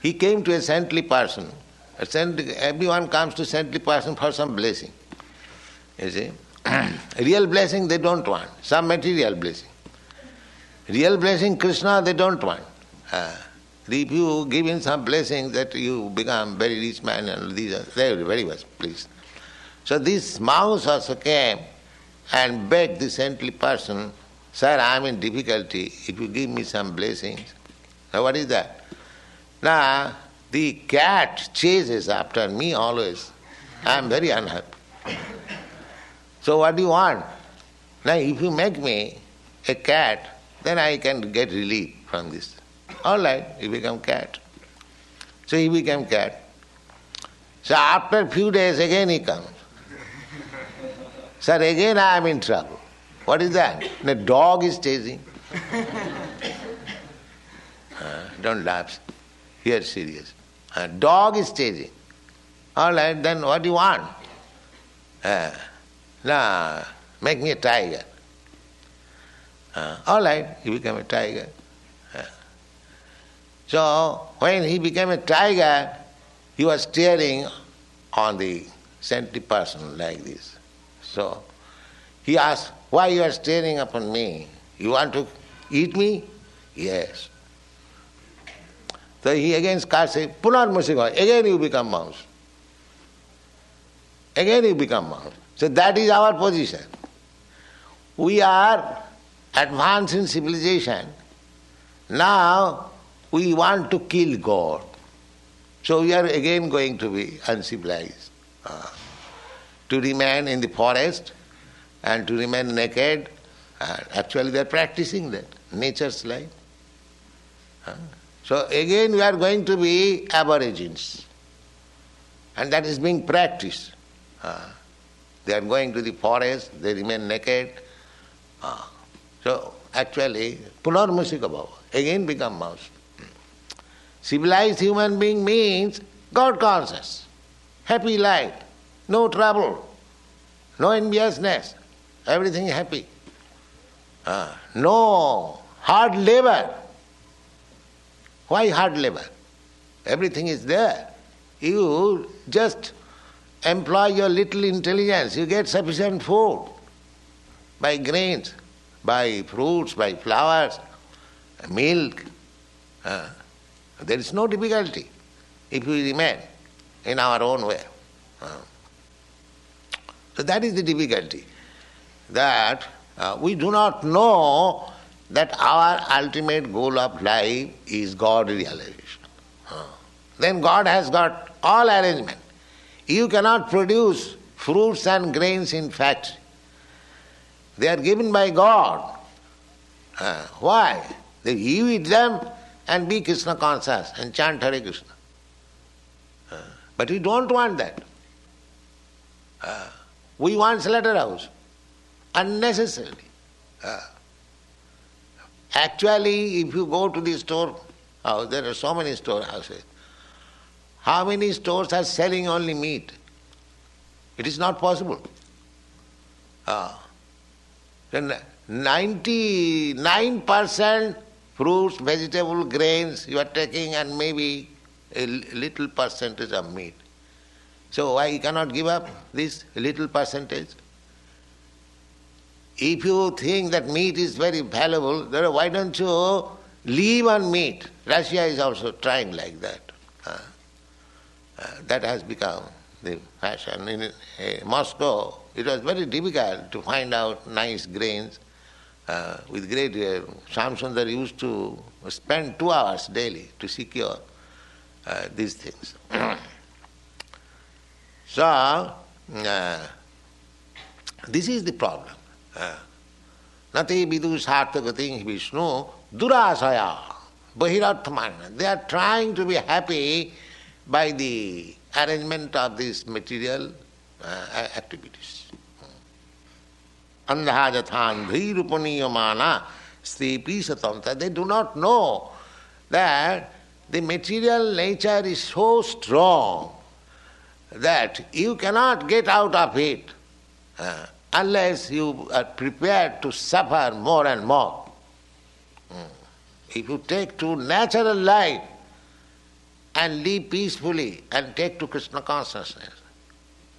he came to a saintly person. A saintly, everyone comes to saintly person for some blessing. You see? *clears throat* Real blessing they don't want, some material blessing. Real blessing, Krishna, they don't want. Uh, if you give him some blessing that you become very rich man and these are are very much pleased. So this mouse also came and begged the saintly person, Sir, I am in difficulty. If you give me some blessings. Now what is that? Now the cat chases after me always. I am very unhappy. So what do you want? Now if you make me a cat, then I can get relief from this. All right, you become cat. So he became cat. So after few days again he comes. Sir, again I am in trouble. What is that? The dog is chasing. *laughs* uh, don't laugh. Here serious. A dog is chasing. All right, then what do you want? Uh, now, make me a tiger. Uh, all right, he became a tiger. Uh, so, when he became a tiger, he was staring on the saintly person like this. So, he asked, Why you are staring upon me? You want to eat me? Yes. So he again starts saying, Punar Musiga, again you become mouse. Again you become mouse. So that is our position. We are advanced in civilization. Now we want to kill God. So we are again going to be uncivilized. Uh, to remain in the forest, and to remain naked. Uh, actually, they are practicing that, nature's life. Uh, so again, we are going to be aborigines. And that is being practiced. Uh, they are going to the forest, they remain naked. Uh, so actually, Punarmusika Bhava, again become mouse. Civilized human being means God conscious, happy life, no trouble, no enviousness, everything happy. Uh, no hard labor. Why hard labor? Everything is there. You just employ your little intelligence, you get sufficient food by grains, by fruits, by flowers, milk. Uh, there is no difficulty if we remain in our own way. Uh, so that is the difficulty, that uh, we do not know that our ultimate goal of life is God realization. Then God has got all arrangement. You cannot produce fruits and grains in factory. They are given by God. Uh, why? They, you eat them and be Krishna conscious and chant Hare Krishna. Uh, but we don't want that. Uh, we want slaughterhouse unnecessarily. Uh, actually, if you go to the store house, there are so many storehouses. How many stores are selling only meat? It is not possible. Uh, 99% fruits, vegetable, grains you are taking and maybe a little percentage of meat. So why you cannot give up this little percentage? If you think that meat is very valuable, then why don't you live on meat? Russia is also trying like that. Uh, uh, that has become the fashion. In uh, Moscow, it was very difficult to find out nice grains. Uh, with great, uh, Shamsundar used to spend two hours daily to secure uh, these things. *clears throat* so, uh, this is the problem. Nati vidu sarthagati Vishnu durasaya bahirathmana. They are trying to be happy by the arrangement of these material uh, activities. Andhajathandhirupaniyamana stepi satanta. They do not know that the material nature is so strong that you cannot get out of it uh, unless you are prepared to suffer more and more. Hmm. If you take to natural life and live peacefully and take to Krishna consciousness,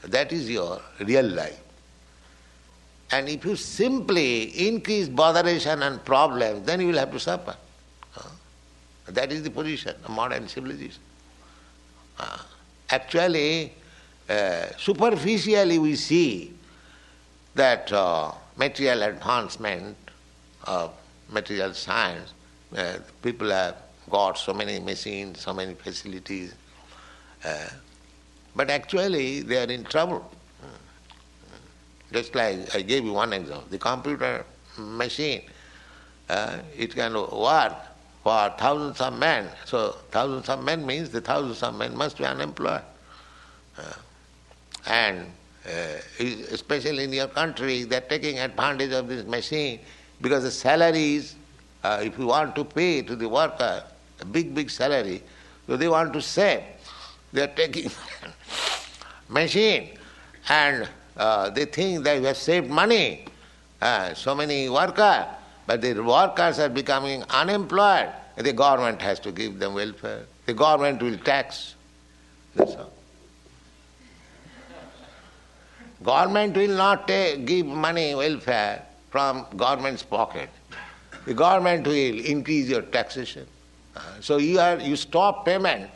that is your real life. And if you simply increase botheration and problems, then you will have to suffer. That is the position of modern civilization. Uh, actually, uh, superficially we see that uh, material advancement of material science, people have got so many machines, so many facilities, uh, but actually they are in trouble. Just like I gave you one example, the computer machine, uh, it can work for thousands of men. So thousands of men means the thousands of men must be unemployed. Uh, and uh, especially in your country, they are taking advantage of this machine because the salaries, uh, if you want to pay to the worker a big, big salary, so they want to save. They are taking *laughs* machine and uh, they think that they have saved money. Uh, so many workers, but the workers are becoming unemployed. The government has to give them welfare. The government will tax. That's all. Government will not take, give money welfare from government's pocket. The government will increase your taxation. Uh, so you are you stop payment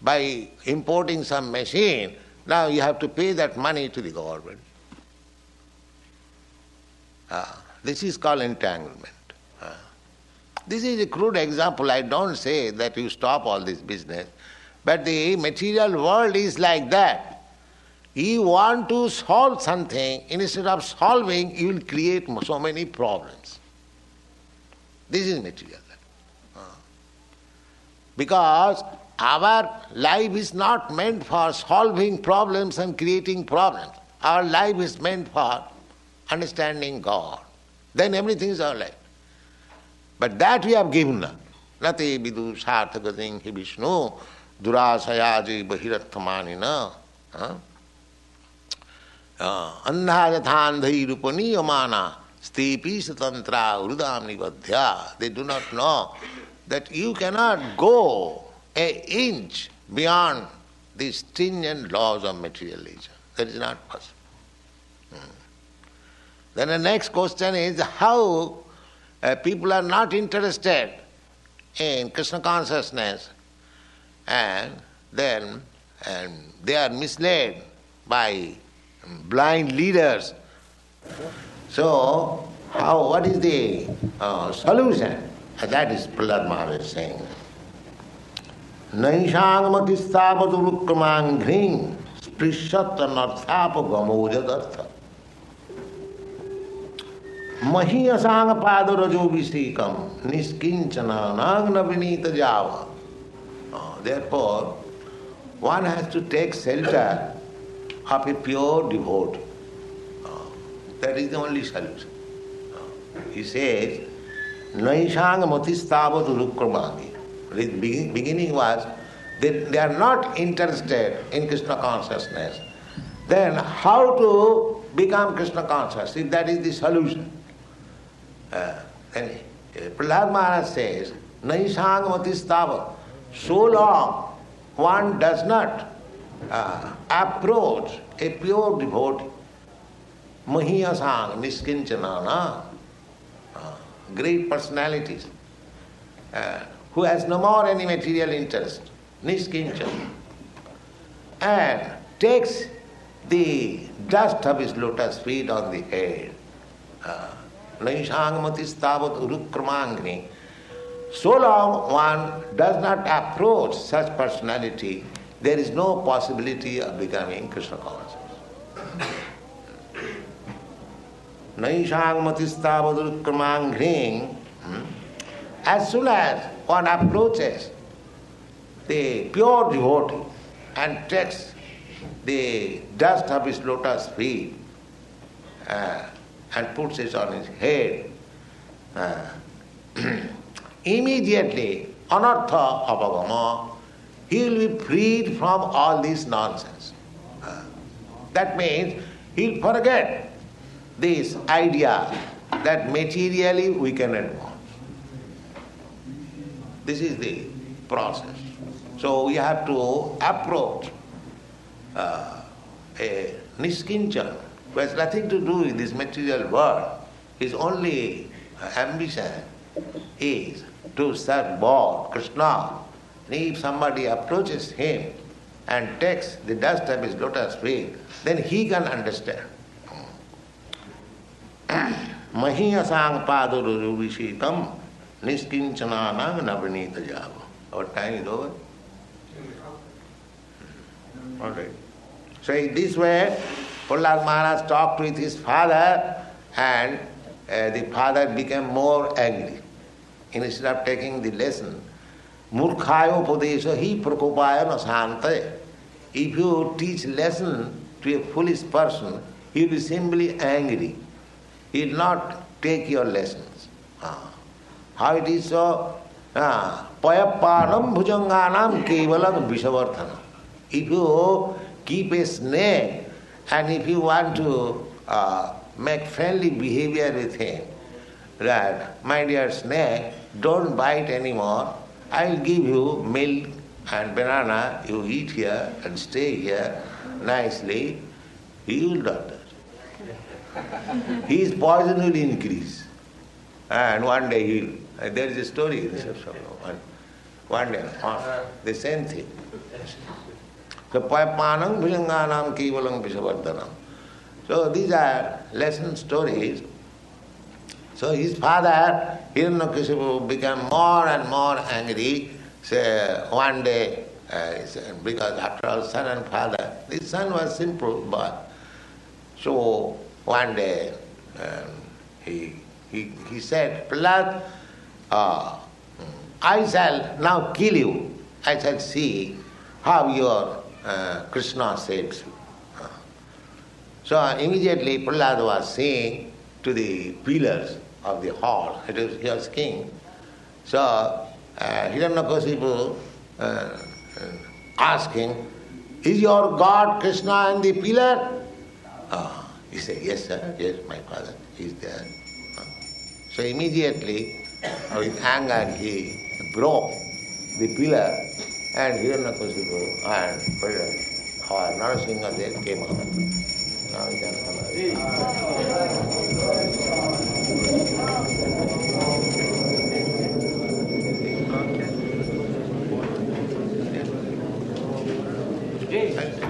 by importing some machine. Now you have to pay that money to the government. Uh, this is called entanglement. Uh, this is a crude example. I don't say that you stop all this business, but the material world is like that. You want to solve something, instead of solving, you will create so many problems. This is material. Because our life is not meant for solving problems and creating problems. Our life is meant for understanding God. Then everything is all right. But that we have given up. Nate vidu sarthagating hi Vishnu durashayaji bahiratthamanina. Andha yathandhai rupaniyamana stepi satantra urudam nibadhya. They do not know that you cannot go an inch beyond the stringent laws of materialism. That is not possible. Hmm. Then the next question is how uh, people are not interested in Krishna consciousness and then and they are misled by blind leaders. So, how? What is the uh, solution? That is Prahlad Maharaj saying. नैषांगमतिस्तापतुरुक्रमाघ्रीं स्पृशतनर्थापगमोजदर्थ महीयसांग पाद रजोभिषेकम निष्किंचन नांग नविनीत जाव therefore one has to take shelter of a pure devote uh, that is the only solution uh, he says naishang matistavat rukramani the beginning was they, they are not interested in Krishna consciousness. Then how to become Krishna conscious? If that is the solution. Uh, uh, Prahlad Maharaj says, Naisangmatistava. So long one does not uh, approach a pure devotee, Mahiyasang, Niskinchana, uh, great personalities. Uh, who has no more any material interest, niskincha, and takes the dust of his lotus feet on the head. Uh. So long one does not approach such personality, there is no possibility of becoming Krishna conscious. As soon as one approaches the pure devotee and takes the dust of his lotus feet uh, and puts it on his head, uh, *clears throat* immediately, anartha apagama, he will be freed from all this nonsense. Uh, that means he'll forget this idea that materially we can advance. This is the process. So we have to approach uh, a niskinchan who has nothing to do with this material world. His only ambition is to serve God, Krishna. And if somebody approaches him and takes the dust of his lotus feet, then he can understand. Mahiyasang paduruvishikam Niskinchana Navranita Java. Our time is over. All right. So in this way, Prahlad Maharaj talked with his father and uh, the father became more angry. Instead of taking the lesson, Murkhayo Padesha hi prakopaya nasante. If you teach lesson to a foolish person, he will be simply angry. He will not take your lessons. Ah. How it is so? Payapanam bhujanganam kevalam vishavarthanam. If you keep a snake and if you want to uh, make friendly behavior with him, that my dear snake, don't bite anymore. I'll give you milk and banana. You eat here and stay here nicely. He will not. His poison will increase. And one day he will uh, there is a story in one, one day, uh, the same thing. So, Payapanam Bhujanganam Kivalam Vishavardhanam. So, these are lesson stories. So, his father, Hiranyakashipu, became more and more angry. So, one day, uh, because after all, son and father, His son was simple boy. So one day um, he, he, he said, Prahlad, uh, I shall now kill you. I shall see how your uh, Krishna saves you. So immediately Prahlad was saying to the pillars of the hall, it was, he was king. So uh, Hiranyakasipu uh, uh, asking, is your God Krishna in the pillar? Uh, he said, yes, sir, yes, my father He's there. So immediately, *coughs* with anger, he broke the pillar and Hiranyakasipu and our Narasimha there came out. Now you can Hey.